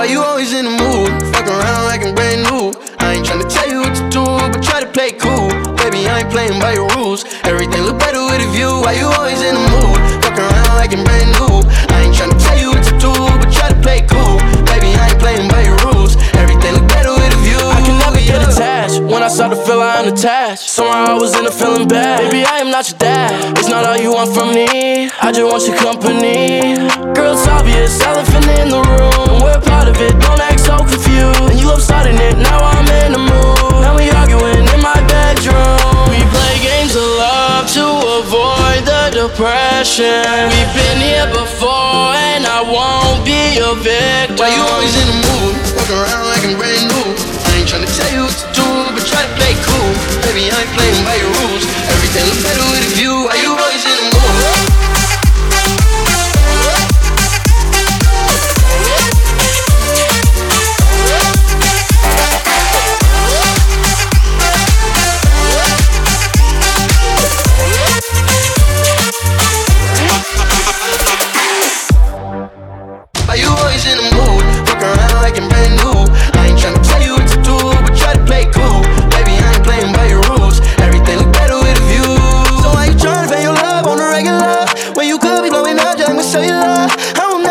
Why you always in the mood? Fuck around like I'm brand new. I ain't tryna tell you what to do, but try to play cool. Baby, I ain't playing by your rules. Everything look better with a view. Why you always in the mood? Fuck around like I'm brand new. I ain't tryna tell you what to do, but try to play cool. Baby, I ain't playing by your rules. Everything look better with a view. I can never get attached when I start to feel attached. Somehow I was in a feeling bad. Baby, I am not your dad. It's not all you want from me. I just want your company. Girl, it's obvious, elephant in the room. And we're part of it. Don't act so confused. And you love starting it. Now I'm in the mood. Now we arguing in my bedroom. We play games of love to avoid the depression. We've been here before, and I won't be your victim. Why you always in the mood? Walk around like I'm brand new. I ain't tryna tell you what to do, me, I ain't playing by your rules. Everything looks better with a view.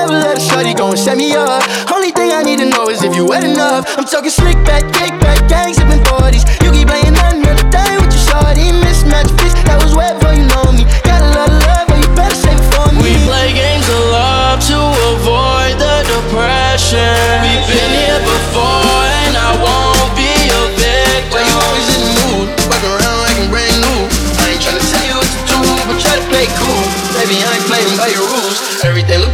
never let a shorty go and set me up. Only thing I need to know is if you wet enough. I'm talking slick back, kick back, gang sipping 40s. You keep playing that the day with your shorty. Mismatch fist that was wet before you know me. Got a lot of love, but you better save it for me. We play games of love to avoid the depression. We've been here before, and I won't be a victim. Why you always in the mood? Walking around like I'm brand new. I ain't trying tell you what to do, but try to play cool. Baby, I ain't playing by your rules. Everything